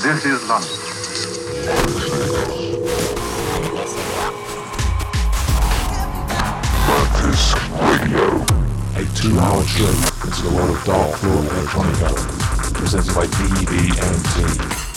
This is London. Mantis Radio. A two-hour trip into the world of Darkthrone electronica, presented by DVNT.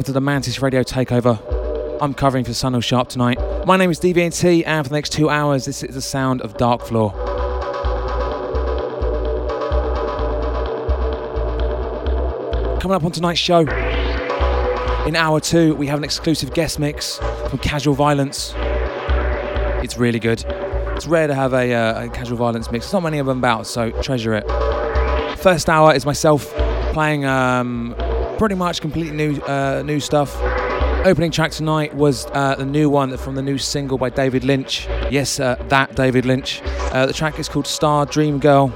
Welcome to the Mantis Radio Takeover. I'm covering for Sunil Sharpe tonight. My name is DVNT, and for the next two hours, this is the sound of Dark Floor. Coming up on tonight's show, in hour two, we have an exclusive guest mix from Casual Violence. It's really good. It's rare to have a, uh, a Casual Violence mix. There's not many of them about, so treasure it. First hour is myself playing um, pretty much completely new uh, new stuff. Opening track tonight was uh, the new one from the new single by David Lynch. Yes, uh, that David Lynch. Uh, the track is called Star Dream Girl.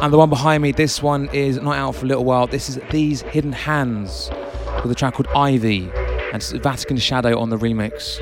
And the one behind me, this one is not out for a little while. This is These Hidden Hands with a track called Ivy. And Vatican Shadow on the remix.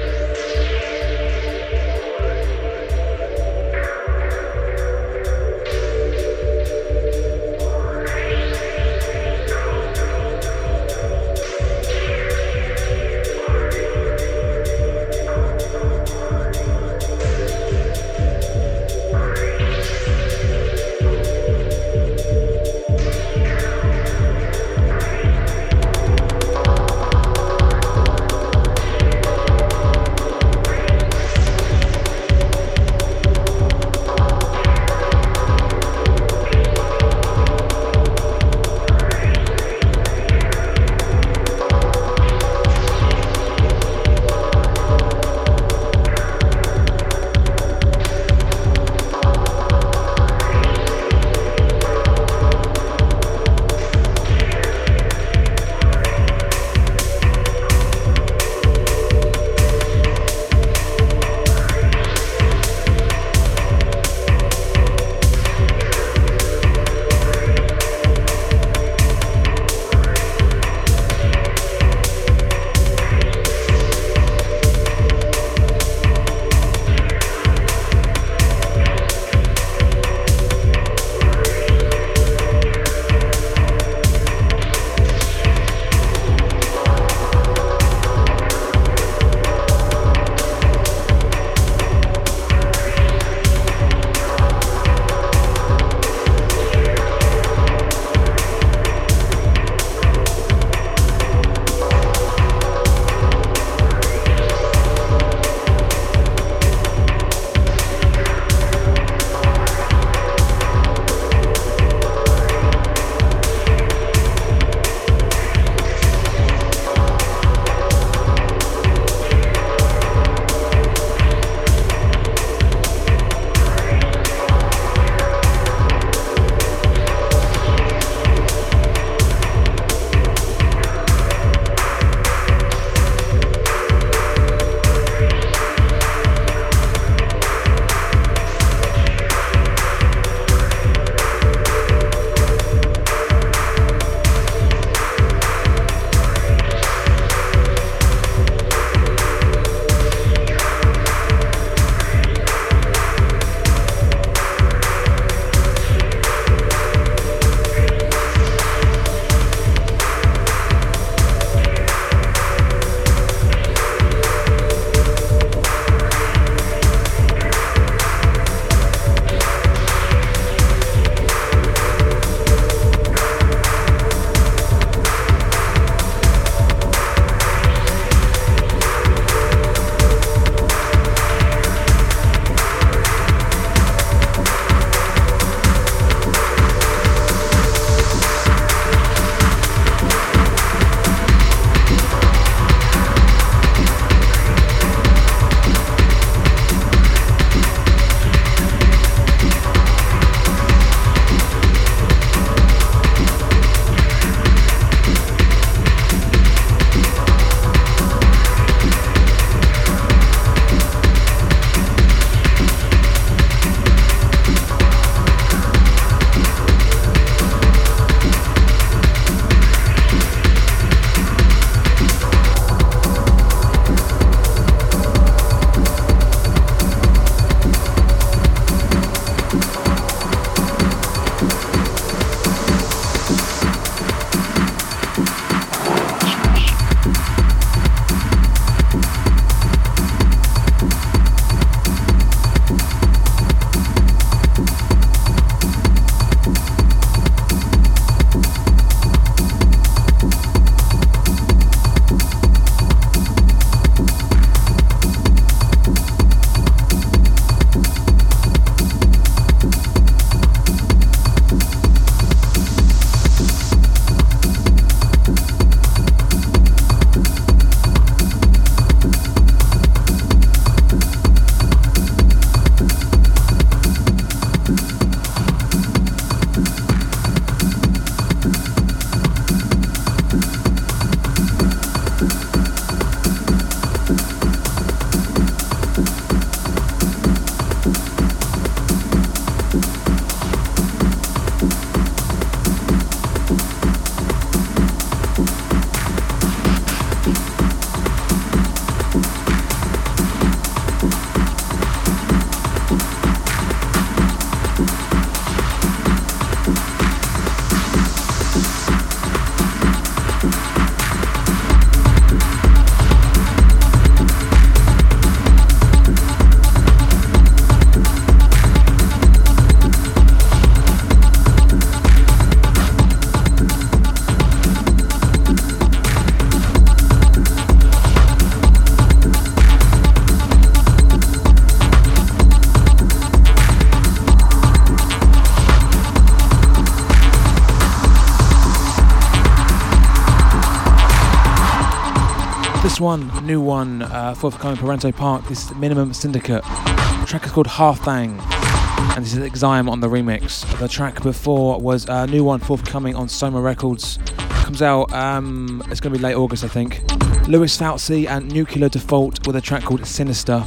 Uh, forthcoming Parento Park. This is Minimum Syndicate. The track is called Half Thang, and this is Exime on the remix. The track before was a new one forthcoming on Soma Records. Comes out, um, it's going to be late August, I think. Lewis Fauci and Nuclear Default with a track called Sinister.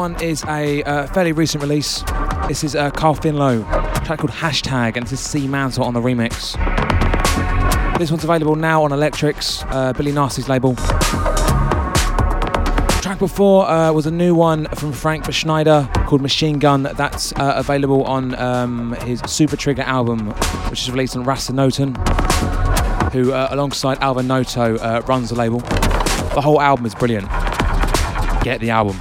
One is a uh, fairly recent release. This is uh, Carl Finlow, track called Hashtag, and this is C Mantle on the remix. This one's available now on Electrix, uh, Billy Nasty's label. Track before uh, was a new one from Frank Bretschneider called Machine Gun. That's uh, available on um, his Super Trigger album, which is released on Raster-Noton, who uh, alongside Alva Noto runs the label. The whole album is brilliant. Get the album.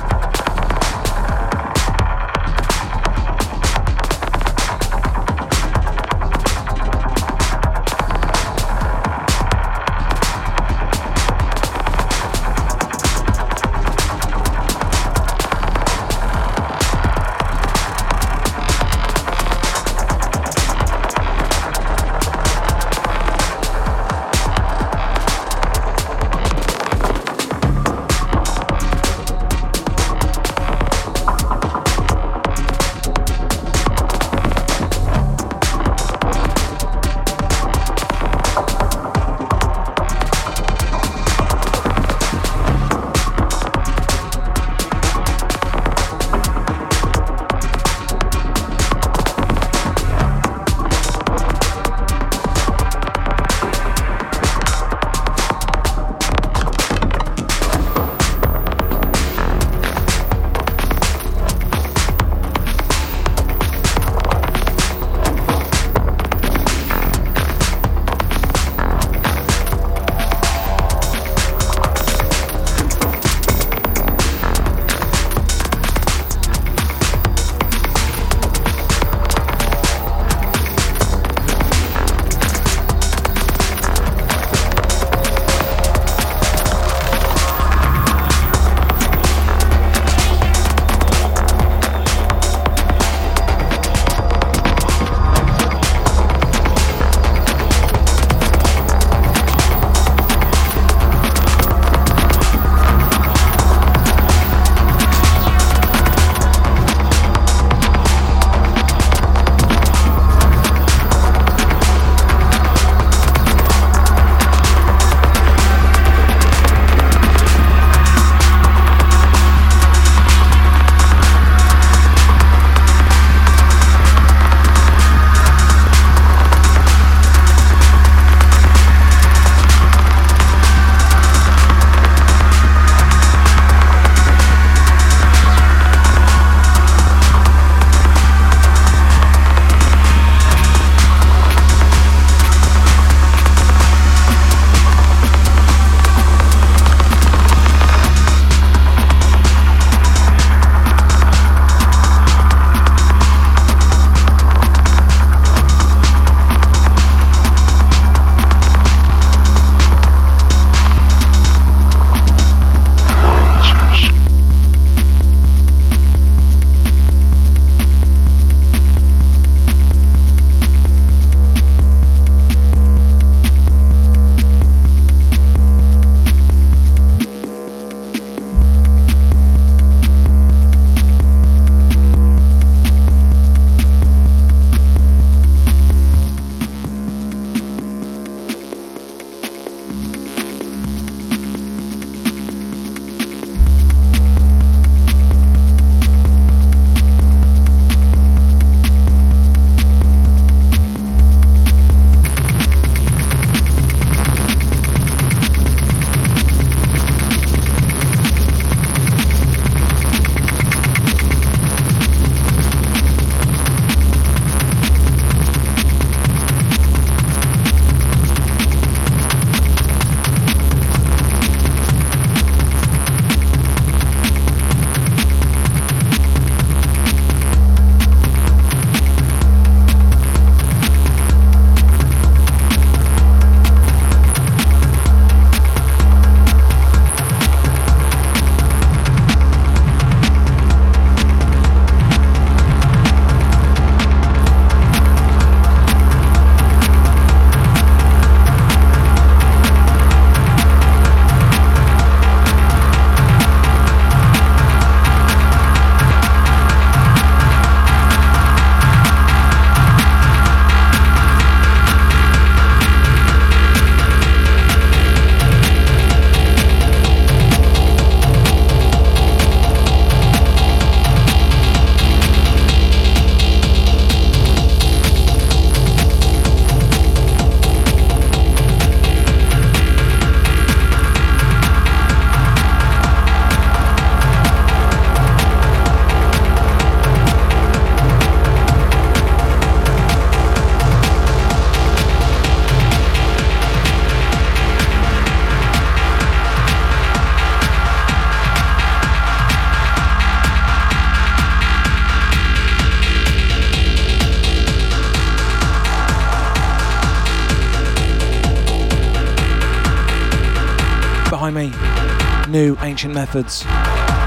Ancient Methods.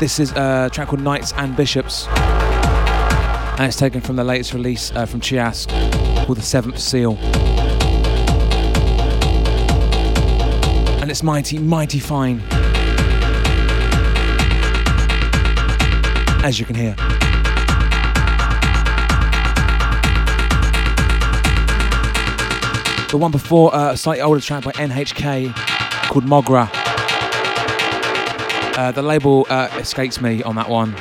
This is a track called Knights and Bishops, and it's taken from the latest release uh, from Chiask called The Seventh Seal. And it's mighty, mighty fine. As you can hear. The one before, uh, a slightly older track by NHK called Mogra. Uh, the label uh, escapes me on that one,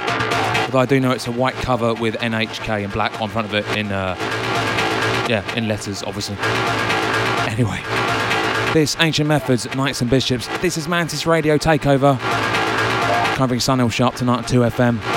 although I do know it's a white cover with NHK in black on front of it in, uh, yeah, in letters, obviously. Anyway, this Ancient Methods, Knights and Bishops. This is Mantis Radio Takeover, covering Sunil Sharpe tonight at 2FM. Behind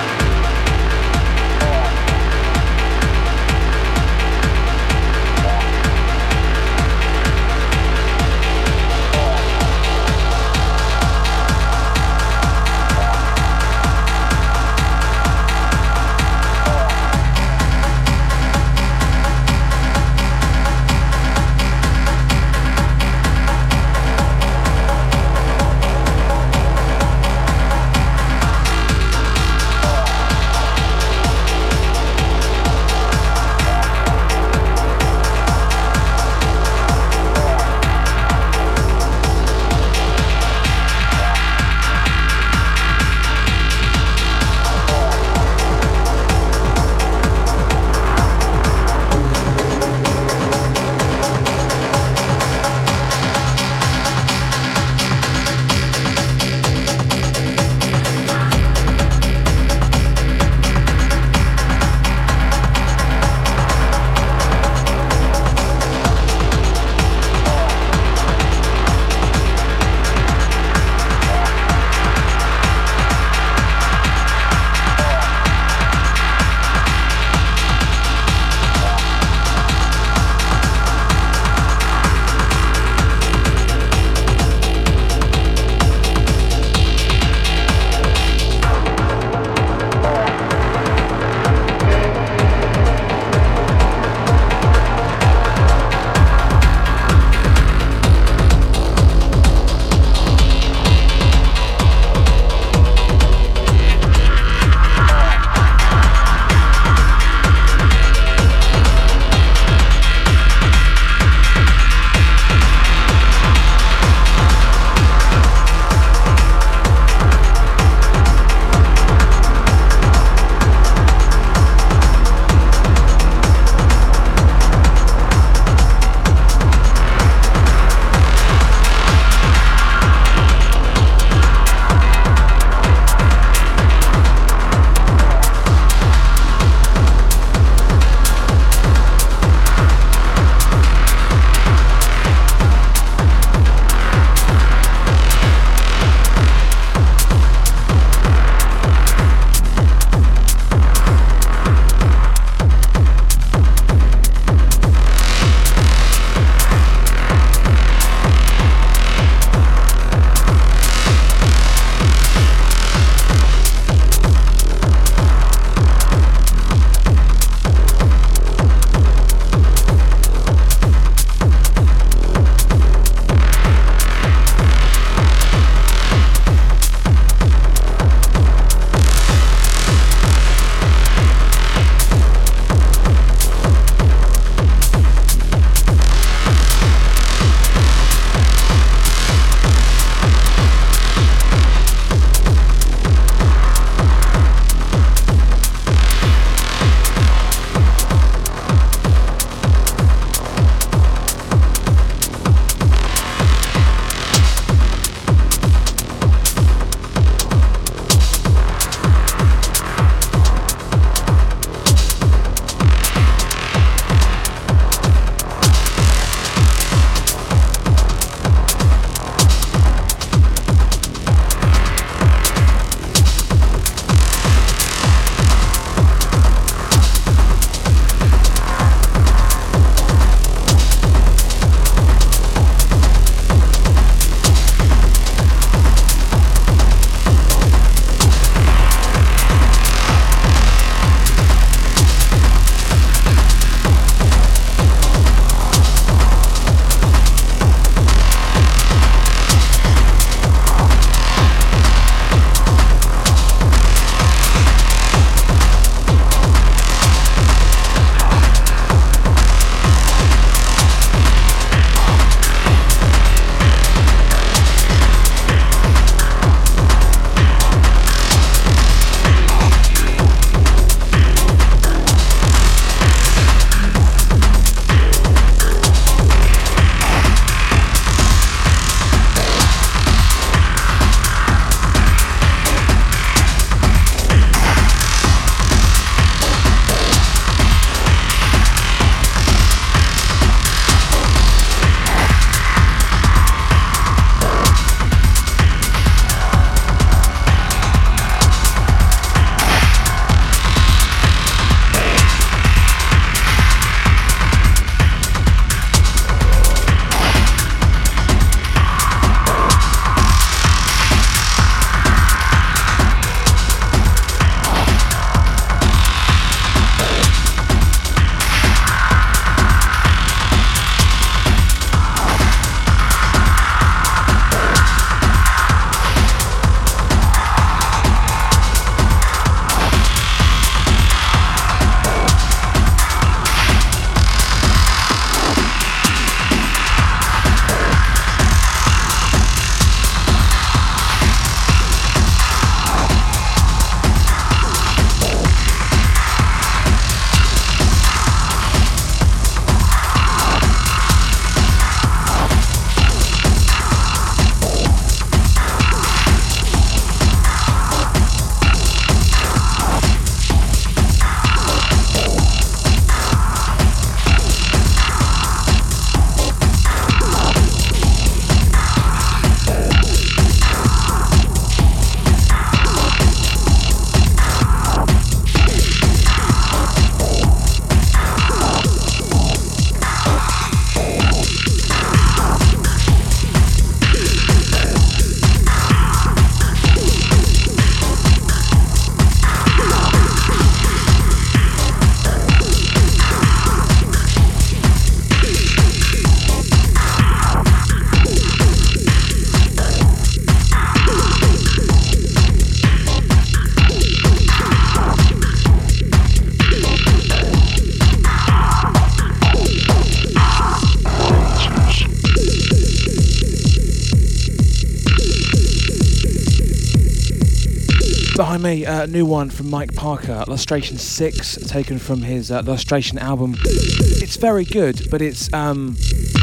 me, uh, a new one from Mike Parker, Lustration 6, taken from his uh, Lustration album. It's very good, but it's um,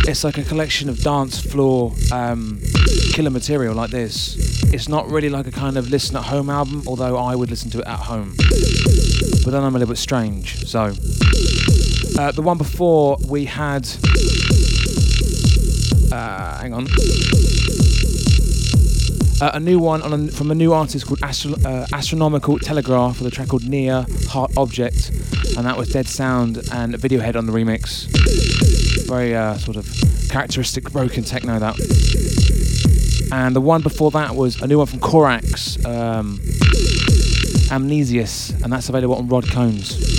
it's like a collection of dance floor um, killer material like this. It's not really like a kind of listen at home album, although I would listen to it at home. But then I'm a little bit strange, so. Uh, the one before we had. Uh, hang on. Uh, a new one on a, from a new artist called Astro- uh, Astronomical Telegraph with a track called Near Earth Object, and that was Dead Sound and Videohead on the remix. Very uh, sort of characteristic broken techno that. And the one before that was a new one from Corax, um, Amnesius, and that's available on Rod Cones.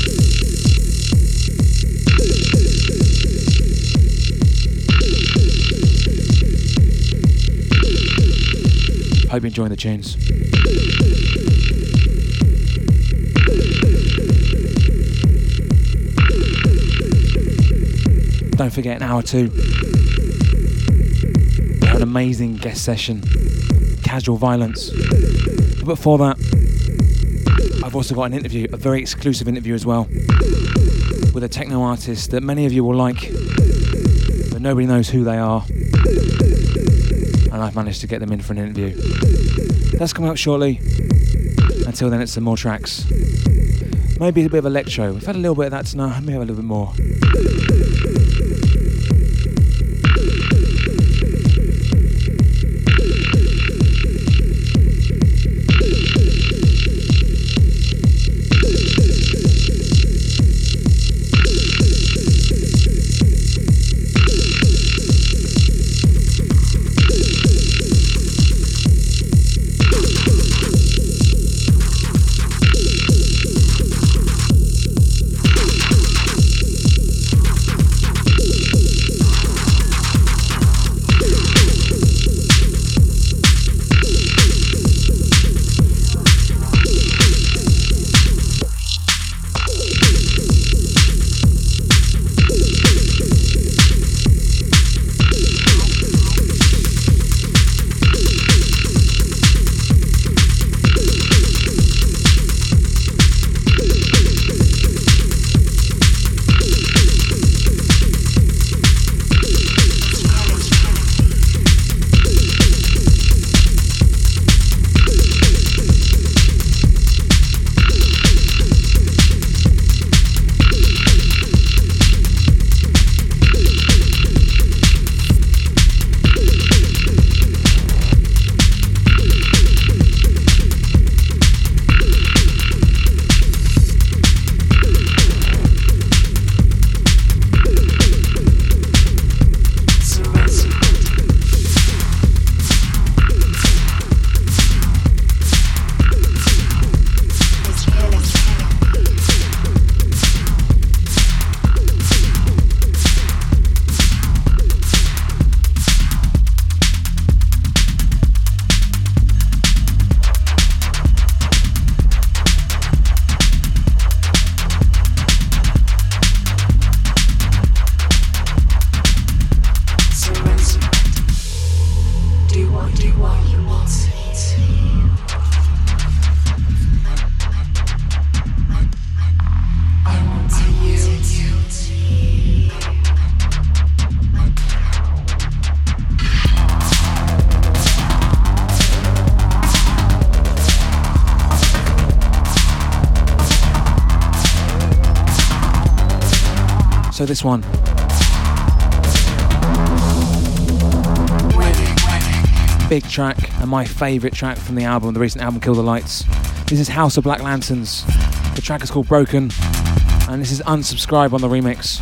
Hope you're enjoying the tunes. Don't forget, an hour two, we have an amazing guest session, Casual Violence. But before that, I've also got an interview, a very exclusive interview as well, with a techno artist that many of you will like, but nobody knows who they are and I've managed to get them in for an interview. That's coming up shortly. Until then, it's some more tracks. Maybe a bit of electro. We've had a little bit of that tonight. Maybe have a little bit more. My favourite track from the album, the recent album Kill the Lights. This is House of Black Lanterns. The track is called Broken, and this is Unsubscribe on the remix,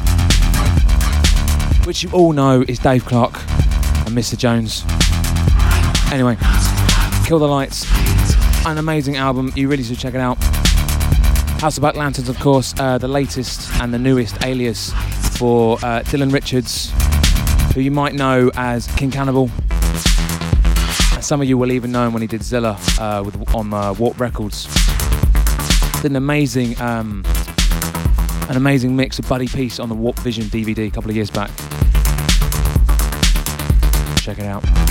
which you all know is Dave Clarke and Mr. Jones. Anyway, Kill the Lights, an amazing album. You really should check it out. House of Black Lanterns, of course, uh, the latest and the newest alias for uh, Dylan Richards, who you might know as King Cannibal. Some of you will even know him when he did Zilla uh, with, on uh, Warp Records. Did an amazing, um, an amazing mix of Buddy Peace on the Warp Vision DVD a couple of years back. Check it out.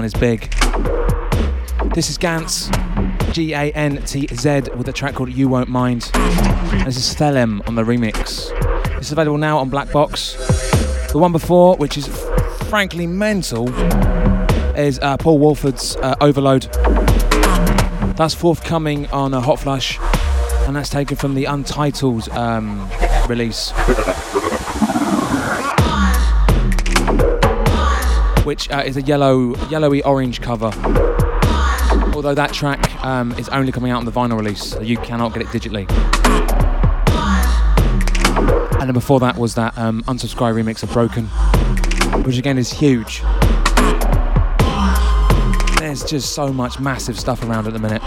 One is big. This is Gantz, G A N T Z, with a track called You Won't Mind. And this is Thelem on the remix. It's available now on Black Box. The one before, which is frankly mental, is uh, Paul Woolford's uh, Overload. That's forthcoming on a Hot Flush, and that's taken from the Untitled um, release. Which uh, is a yellow, yellowy orange cover. Although that track um, is only coming out on the vinyl release, so you cannot get it digitally. And then before that was that um, unsubscribe remix of Broken, which again is huge. There's just so much massive stuff around at the minute.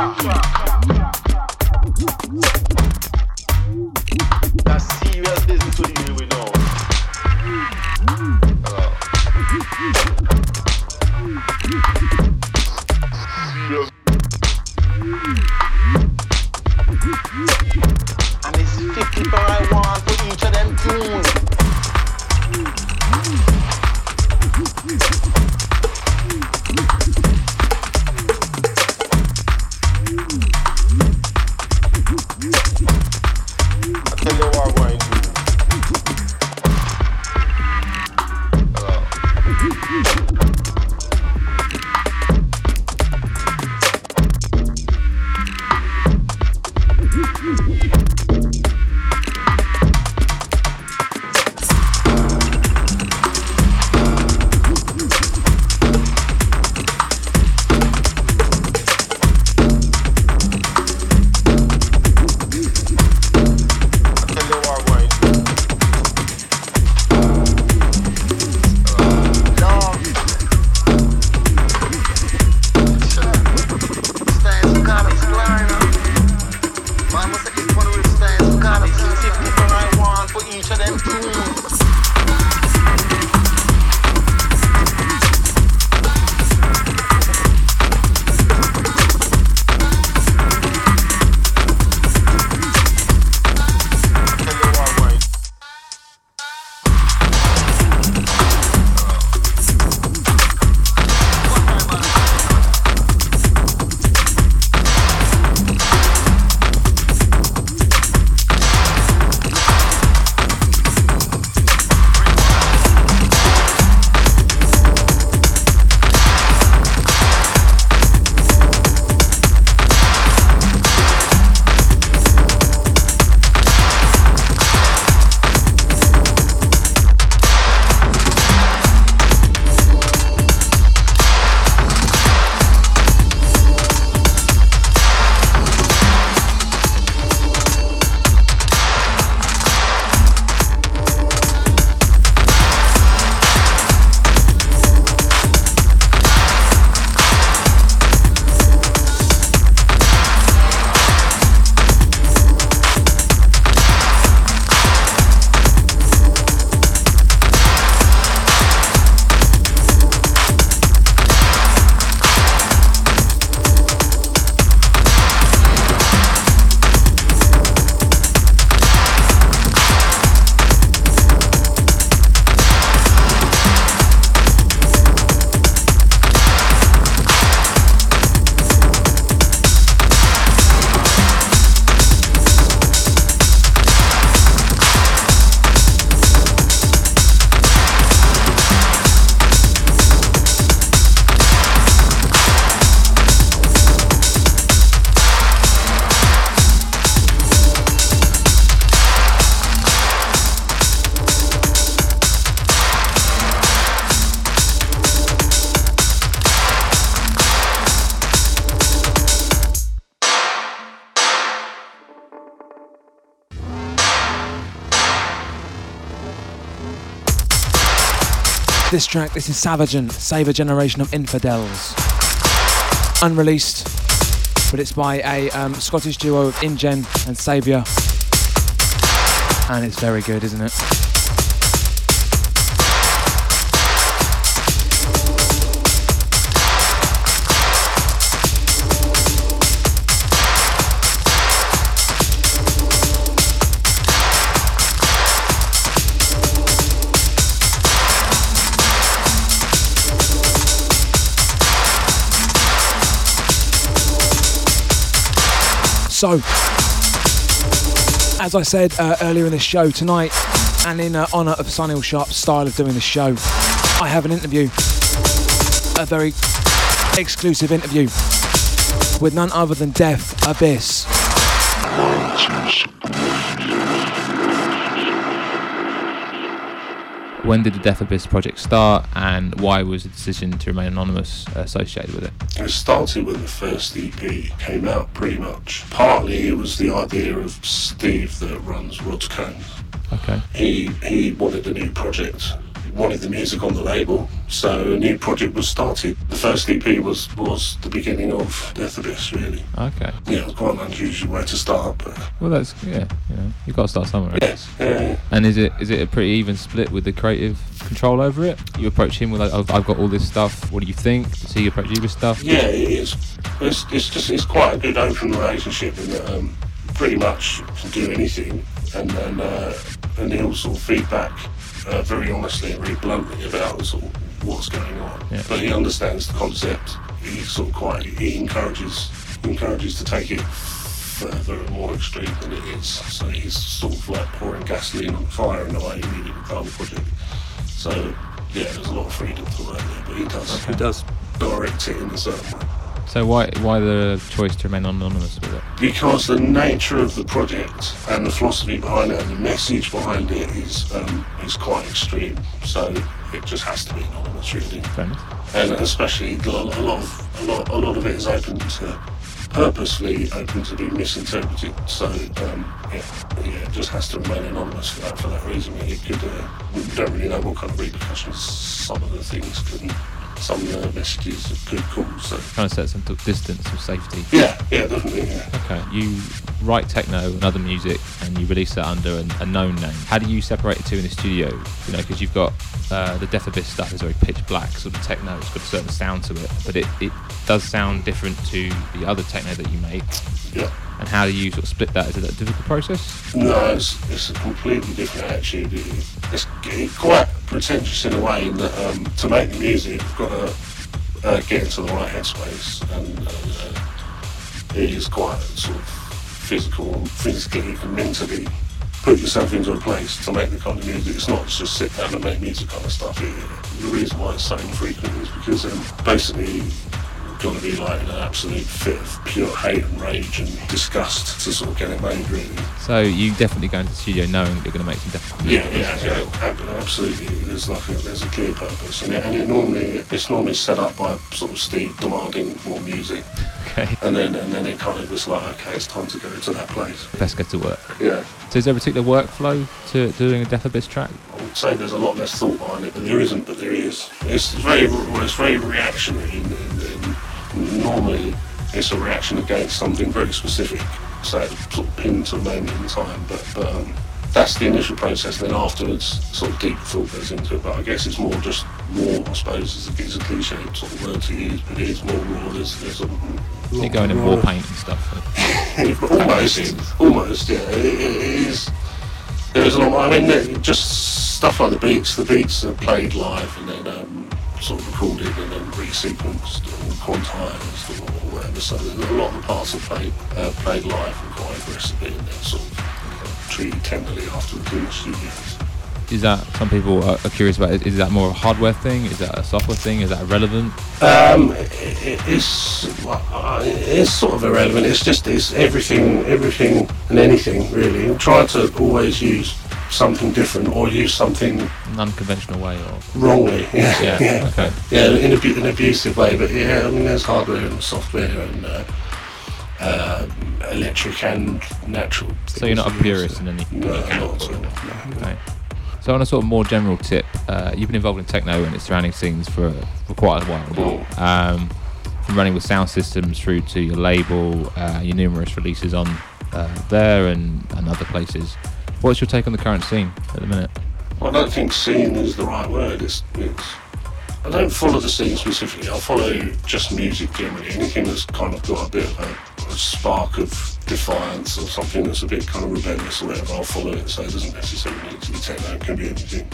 And This track, this is Savagen, Save a Generation of Infidels. Unreleased, but it's by a um, Scottish duo of InGen and Saviour. And it's very good, isn't it? So, as I said uh, earlier in the show tonight, and in uh, honour of Sunil Sharpe's style of doing the show, I have an interview, a very exclusive interview with none other than Death Abyss. When did the Death Abyss project start, and why was the decision to remain anonymous associated with it? It started when the first EP came out, pretty much. Partly it was the idea of Steve that runs Rod's Cones. Okay. He he wanted a new project, wanted the music on the label, so a new project was started. The first EP was was the beginning of Death Abyss, really. Okay. Yeah, it was quite an unusual way to start, but Well, that's yeah. You know, you got to start somewhere. Right? yes, yeah. And is it is it a pretty even split with the creative control over it? You approach him with like, I've, I've got all this stuff. What do you think? Does he approach you with stuff? Yeah, it is. It's, it's just it's quite a good open relationship in that um, pretty much can do anything, and then uh, and he'll sort of feedback uh, very honestly and very bluntly about sort of what's going on. Yeah. But he understands the concept. He sort of quite he encourages encourages to take it further and more extreme than it is. So he's sort of like pouring gasoline on the fire in the way he needed with the whole project. So yeah, there's a lot of freedom to work there, but he does He does. direct it in a certain way. So why why the choice to remain anonymous with it? because the nature of the project and the philosophy behind it and the message behind it is um, is quite extreme. So it just has to be anonymous, really. Fair enough. And especially a lot, a lot of a lot, a lot of it is open to purposely open to be misinterpreted. So um, yeah, yeah, it just has to remain anonymous for that for that reason. It could uh, we don't really know what kind of repercussions some of the things could. Some of messages could cause. So Kind of set some distance of safety. yeah, yeah, definitely. Yeah. Okay. You write techno and other music, and you release that under an, a known name. How do you separate the two in the studio? You know, because you've got uh, the Death Abyss stuff is very pitch black, sort of techno. It's got a certain sound to it, but it, it does sound different to the other techno that you make. Yeah. And how do you sort of split that? Is it a difficult process? No, it's, it's a completely different. It- It's quite pretentious in a way in that um, to make the music, you've got to uh, get into the right headspace, and uh, it is quite sort of physical, and physically and mentally put yourself into a place to make the kind of music. It's not just sit down and make music kind of stuff. It, the reason why it's so infrequent is because um, basically got to be like an absolute fit of pure hate and rage and disgust to sort of get it made, really. So you definitely go into the studio knowing that you're going to make some death. Yeah, yeah, yeah, absolutely. There's like a, there's a clear purpose, and it, and it normally it's normally set up by sort of Steve demanding more music, Okay. and then and then it kind of was like, okay, it's time to go to that place. Let's get to work. Yeah, So is there a particular workflow to doing a Death Abyss track? I would say there's a lot less thought behind it, but there isn't. But there is. It's very it's very reactionary. Normally, it's a reaction against something very specific, so sort of pinned to a moment in time. But but um, that's the initial process. Then afterwards, sort of deep thought goes into it. But I guess it's more just raw. I suppose is a, is a cliche sort of word to use, but it is more raw. There's there's a You're going in war paint and stuff. almost, almost, yeah. It, it it is. There is a lot. I mean, just stuff like the beats. The beats are played live and then um, sort of recorded and then resequenced or quantized or whatever. So a lot of the parts are played uh, played live and quite aggressively and then sort of treated tenderly afterwards in the studios. Is that some people are, are curious about? Is, is that more of a hardware thing? Is that a software thing? Is that relevant? Um, it, it- it's uh, it's sort of irrelevant. It's just it's everything, everything and anything really. I Try to always use something different or use something An unconventional way, or wrongly. Yeah, Yeah, yeah, okay. yeah, in an abusive way. But yeah, I mean, there's hardware and software and uh, um electric and natural. so you're not a purist in any No, not at all. Okay. So on a sort of more general tip, uh, you've been involved in techno and its surrounding scenes for, for quite a while. Um, from running with sound systems through to your label, uh, your numerous releases on uh, there and, and other places. What's your take on the current scene at the minute? I don't think scene is the right word. It's, it's I don't follow the scene specifically. I follow just music generally. Anything that's kind of got a bit of a, a spark of defiance or something that's a bit kind of rebellious or whatever, I'll follow it. So it doesn't necessarily need to be techno. It can be anything.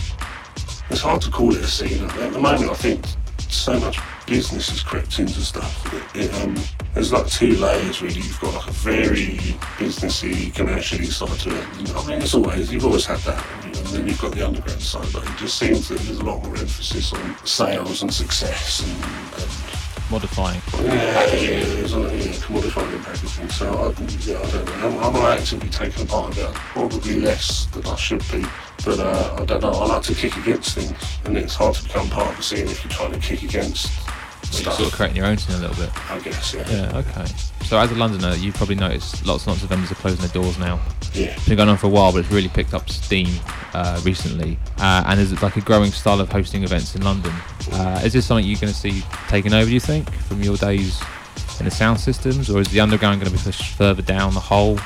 It's hard to call it a scene. At the moment, I think so much business has crept into stuff. It, it, um, there's like two layers really. You've got like a very businessy, commercially side to it. I mean, it's always you've always had that. And then you've got the underground side, but it just seems that there's a lot more emphasis on sales and success and. and Modifying. yeah, yeah, yeah, there's a yeah, commodifying and packaging. So I, yeah, I don't know. I'm, I'm not actively taking part in that. Probably less than I should be. But uh, I don't know. I like to kick against things, and it's hard to become part of the scene if you're trying to kick against stuff. sort of creating your own scene a little bit. I guess, yeah. Yeah, okay. So as a Londoner, you've probably noticed lots and lots of vendors are closing their doors now. Yeah. It's been going on for a while, but it's really picked up steam uh, recently. Uh, and there's like a growing style of hosting events in London. Uh, is this something you're going to see taken over, do you think, from your days in the sound systems? Or is the underground going to be pushed further down the hole?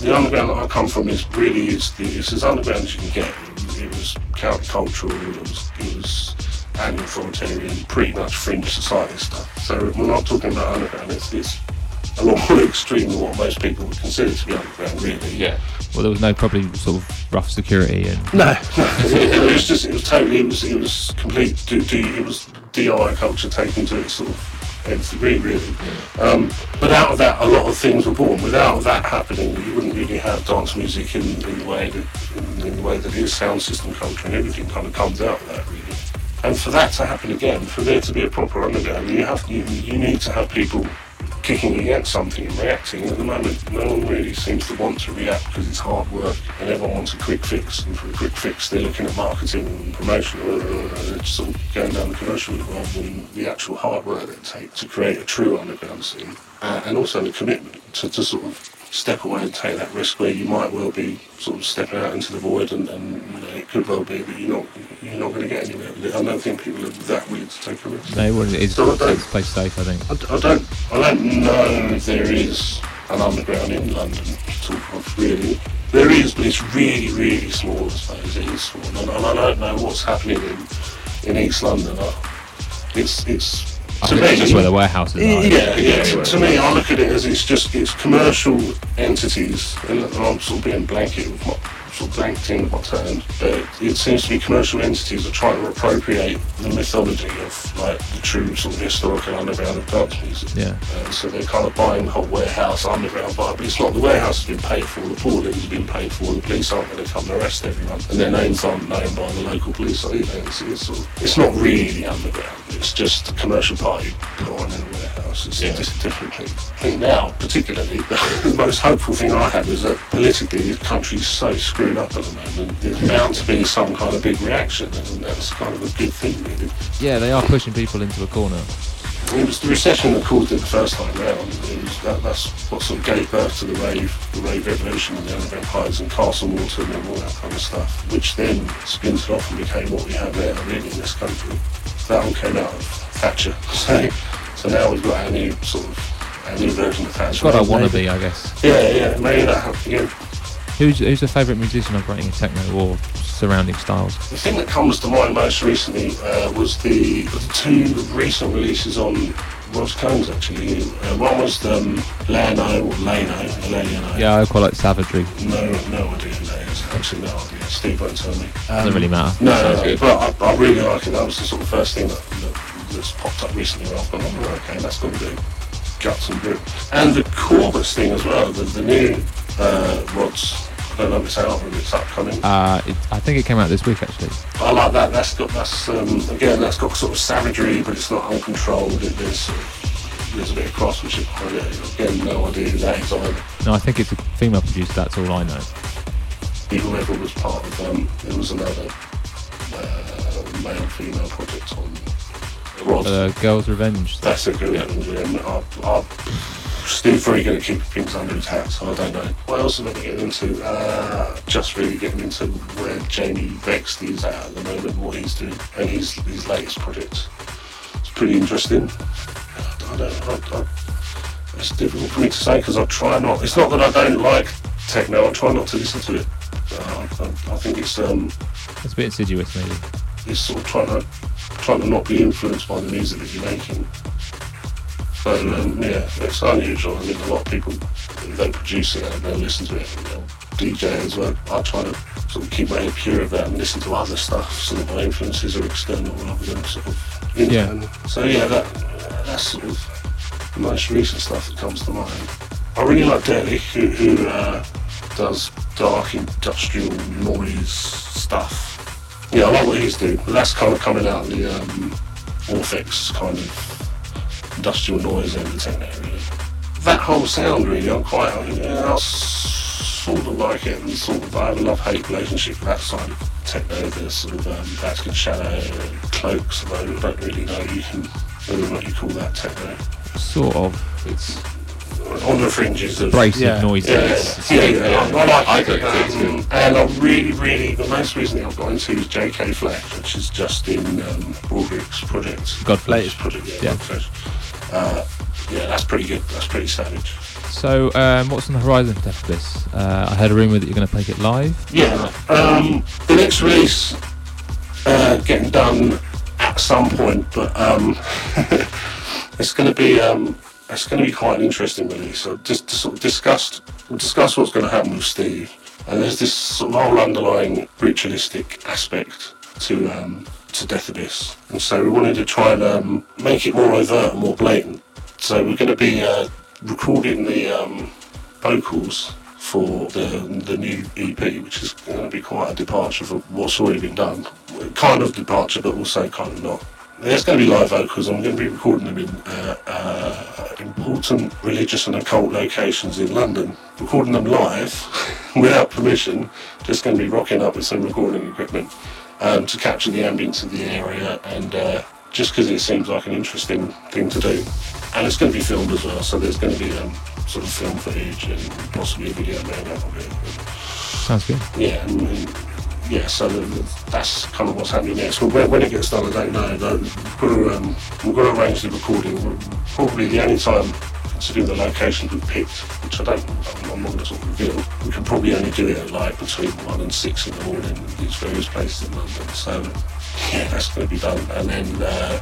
The underground that I come from is really is the, it's as underground as you can get. It was countercultural. It was it was anti-authoritarian, pretty much fringe society stuff. So we're not talking about underground. It's it's a lot more extreme than what most people would consider to be underground, really. Yeah. Well, there was no probably sort of rough security and No, it was just it was totally it was it was complete. D, D, it was DIY culture taken to its sort of nth degree, really. Um, but out of that, a lot of things were born. Without that happening, you wouldn't really have dance music in, in the way that in, in the way that is sound system culture, and everything kind of comes out of that, really. And for that to happen again, for there to be a proper underground, you have you, you need to have people kicking against something and reacting. At the moment, no one really seems to want to react because it's hard work and everyone wants a quick fix. And for a quick fix, they're looking at marketing and promotion. uh, It's sort of going down the commercial route rather than the actual hard work it takes to create a true underground scene. Uh, and also the commitment to, to sort of step away and take that risk where you might well be sort of stepping out into the void and, and you know, it could well be that you're not you're not going to get anywhere with it. I don't think people are that willing to take a risk. no, it is So I don't- it's play safe, I think. I, I don't I don't know if there is an underground in London to talk of really. There is, but it's really, really small, I suppose. It is small. And, and I don't know what's happening in, in East London. I, it's it's I to me just where the warehouses are. yeah, yeah. To, to me, I look at it as it's just it's commercial entities, and I'm sort of being blanket with sort of blanketing my but it seems to be commercial entities are trying to appropriate the mythology of like the true sort of historical underground of dance music. Yeah. Uh, so they're kind of buying the whole warehouse underground vibe, but it's not the warehouse has been paid for, the poolings has been paid for, the police aren't going to come and arrest everyone, and their names aren't known by the local police either. It's, it's, sort of, it's not really underground, it's just a commercial party put on in a warehouse. It's just a different thing. I think now, particularly, the most hopeful thing I have is that politically the country's so screwed up at the moment, there's bound to be some kind of big reaction, and that's kind of a good thing, really. Yeah, they are pushing people into a corner. It was the recession that caused it the first time round. That, that's what sort of gave birth to the rave, the rave revolution and the underground highs and Castlemorton and all that kind of stuff, which then splintered off and became what we have now, really, in this country. That all came out of Thatcher. So, so now we've got our new sort of our new version of Thatcher. It's what I want to be, I guess. Yeah, yeah, maybe that happen again. Who's who's your favourite musician operating in techno or surrounding styles? The thing that comes to mind most recently uh, was the, the two recent releases on Rodz-Konez actually. Uh, one was um, Lano or Lano, Lano. Yeah, I quite like Savagery. No, no idea who that is. Actually, no idea. Steve won't tell me. Doesn't really matter. No, no, no, but I, I really like it. That was the sort of first thing that, that that's popped up recently. Where I've gone, okay, that's got to do guts and grit. And the Corbus thing as well. The, the new uh, rods. I don't know if it's out or if it's upcoming. Uh, it, I think it came out this week actually. I like that. That's got that's um, again that's got sort of savagery, but it's not uncontrolled. It, there's there's a bit of craftsmanship behind it. Again, no idea who that is either. No, I think it's a female producer. That's all I know. Whoever was part of um, it was another uh, male female project on Rods. Uh, Girls Revenge. That's a good one. Yeah. I, I, Steve's very good at keeping things under his hat, so I don't know. What else am I getting into? Uh, just really getting into where Jamie Vex'd is at at the moment, what he's doing, and his, his latest project. It's pretty interesting. I don't I, I, it's difficult for me to say because I try not. It's not that I don't like techno. I try not to listen to it. Uh, I, I think it's um, It's a bit insidious, maybe. it's sort of trying to trying to not be influenced by the music that you're making. Um, yeah, it's unusual. I mean, a lot of people they produce it and they'll listen to it and they'll DJ as well. I try to sort of keep my head pure of that and listen to other stuff so that my influences are external rather than sort of internal. Yeah. So yeah, that that's sort of the most recent stuff that comes to mind. I really like Derek, who, who uh, does dark industrial noise stuff. Yeah, I like what he's doing. But that's kind of coming out of the um, Orphx kind of industrial noise and of techno, really. That whole sound, really, I'm quite, I mean, yeah, I sort of like it and sort of, I have a love-hate relationship with that side of techno, the sort of um, Vatican Shadow, and cloaks, although I don't really know you can, whether or not you call that techno. Sort of. It's On the fringes of abrasive Yeah. noises. yeah, yeah, yeah. I like I it. think it's good. Um, and I really, really, the most recently I've got into is JK Flesh, which is Justin um, Broadrick's project. Godflesh. Latest project, yeah. Yeah. Uh, yeah, that's pretty good. That's pretty savage. So, um, what's on the horizon for Death Abyss? Uh, I heard a rumour that you're going to take it live. Yeah. Um, the next release uh, getting done at some point, but um, it's going to be um, it's going to be quite an interesting release. So just to sort of discuss we'll discuss what's going to happen with Steve, and there's this sort of whole underlying ritualistic aspect to um, to Death Abyss, and so we wanted to try and um, make it more overt and more blatant. So we're going to be uh, recording the um, vocals for the the new EP, which is going to be quite a departure from what's already been done. Kind of departure, but also kind of not. There's going to be live vocals, we're going to be recording them in uh, uh, important religious and occult locations in London. Recording them live without permission, just going to be rocking up with some recording equipment um, to capture the ambience of the area and uh, just because it seems like an interesting thing to do. And it's going to be filmed as well, so there's going to be um, sort of film footage and possibly a video made out of it. Sounds good. Yeah, and, and, yeah. So the- that's kind of what's happening next. Well, when, when it gets done, I don't know. We've got to um, we've got to arrange the recording. Probably the only time, considering the locations we've picked, which I don't, I'm, not going to sort of reveal. We can probably only do it at like between one and six in the morning in these various places in London. So yeah, that's going to be done, and then. Uh,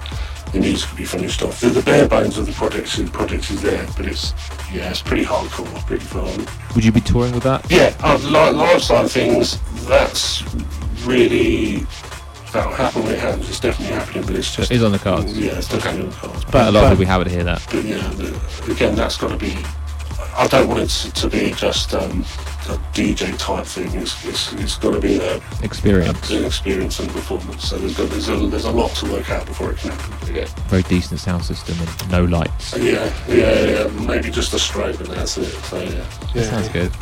the music will be finished off. The, the bare bones of the project, the project is there, but it's yeah, it's pretty hardcore, pretty fun. Would you be touring with that? Yeah, uh, live side things, that's really that'll happen when it happens. It's definitely happening, but it's just It is on the cards. Yeah, it's definitely on the cards. But a lot of people be happy to hear that. But yeah, the, again, that's got to be. I don't want it to, to be just um, a DJ type thing. It's, it's, it's got to be a, Experience. an experience and performance. So there's, got, there's, a, there's a lot to work out before it can happen. Yeah, Very decent sound system and no lights. yeah, yeah, yeah. Maybe just a strobe and that's it. So yeah. That sounds good.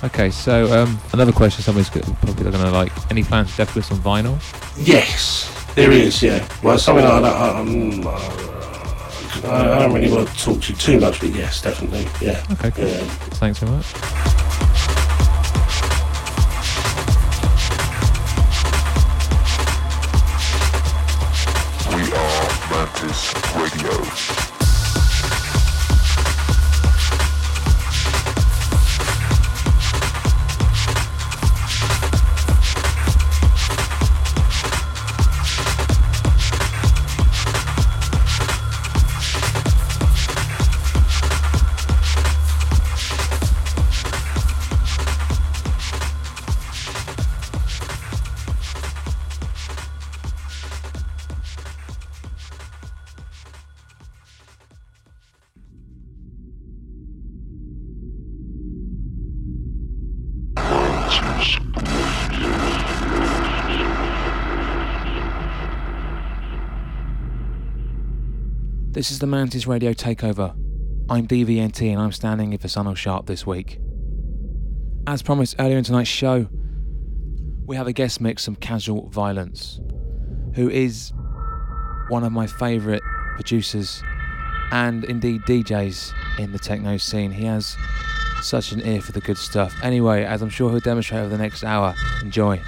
okay, so um, another question somebody's probably going to like. Any plans for Death Abyss on vinyl? Yes, there is. Yeah. Well, something like that. I, um, I I don't really want to talk to you too much, but yes, definitely. Yeah. Okay, cool. Yeah. Thanks very much. Are Mantis Radio. This is the Mantis Radio Takeover. I'm DVNT and I'm standing in for Sunil Sharpe this week. As promised earlier in tonight's show, we have a guest mix from Casual Violence, who is one of my favourite producers and indeed DJs in the techno scene. He has such an ear for the good stuff. Anyway, as I'm sure he'll demonstrate over the next hour, enjoy.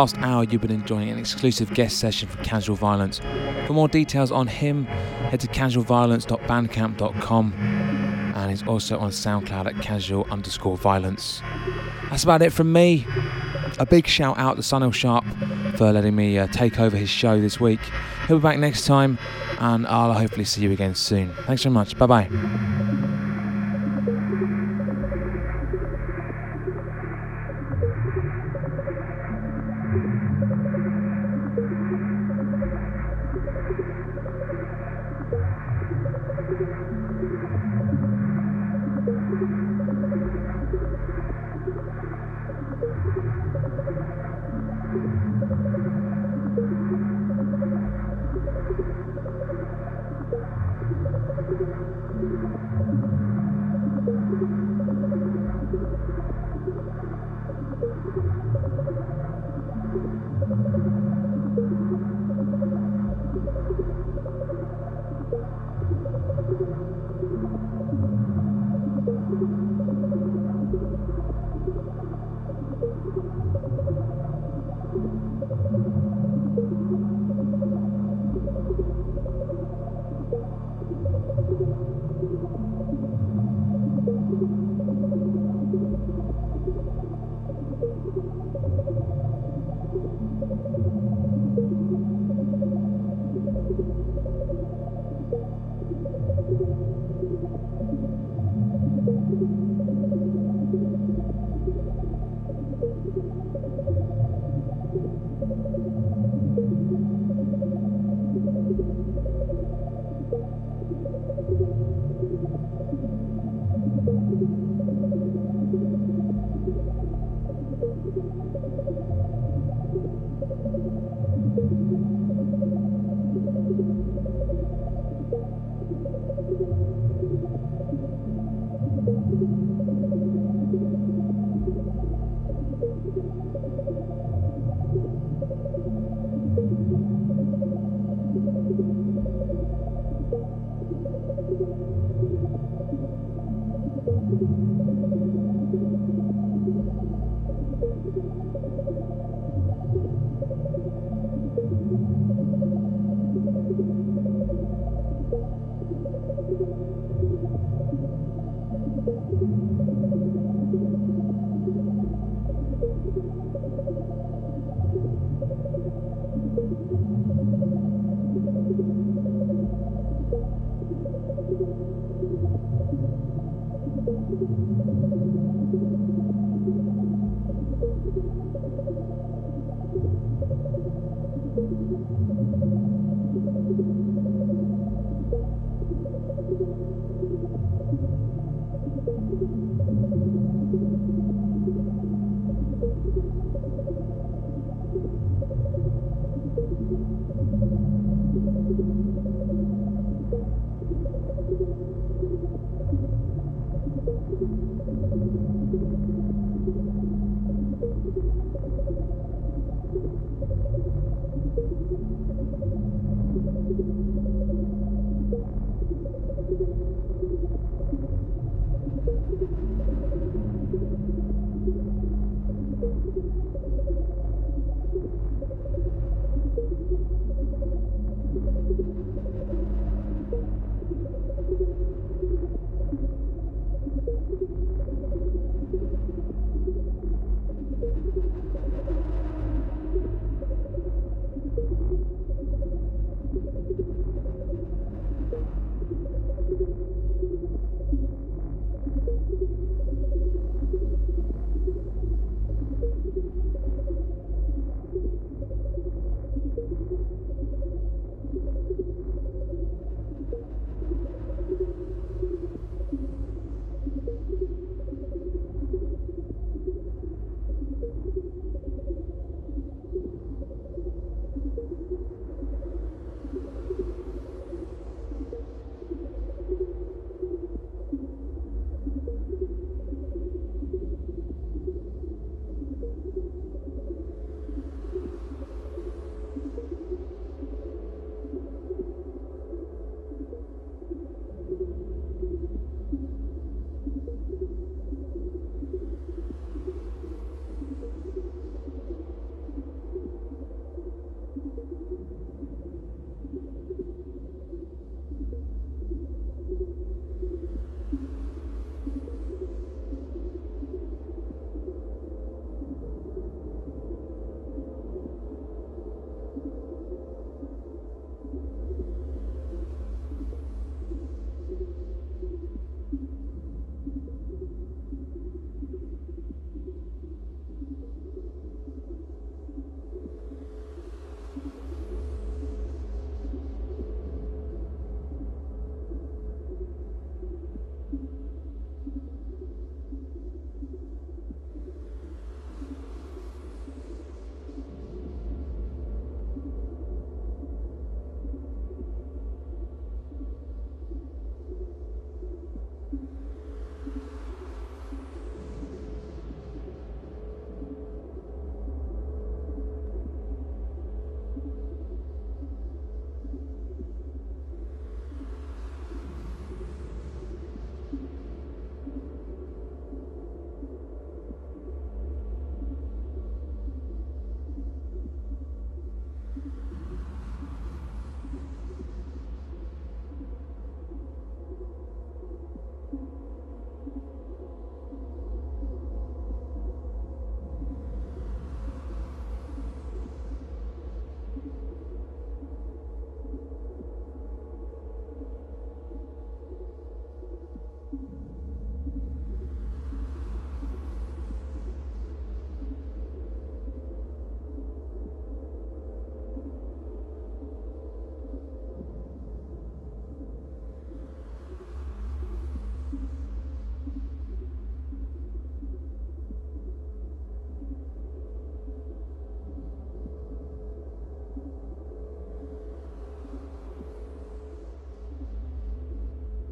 Past hour, you've been enjoying an exclusive guest session from Casual Violence. For more details on him, head to casualviolence.bandcamp.com and he's also on SoundCloud at casual underscore violence. That's about it from me. A big shout out to Sunil Sharpe for letting me uh, take over his show this week. He'll be back next time, and I'll hopefully see you again soon. Thanks very much. Bye bye.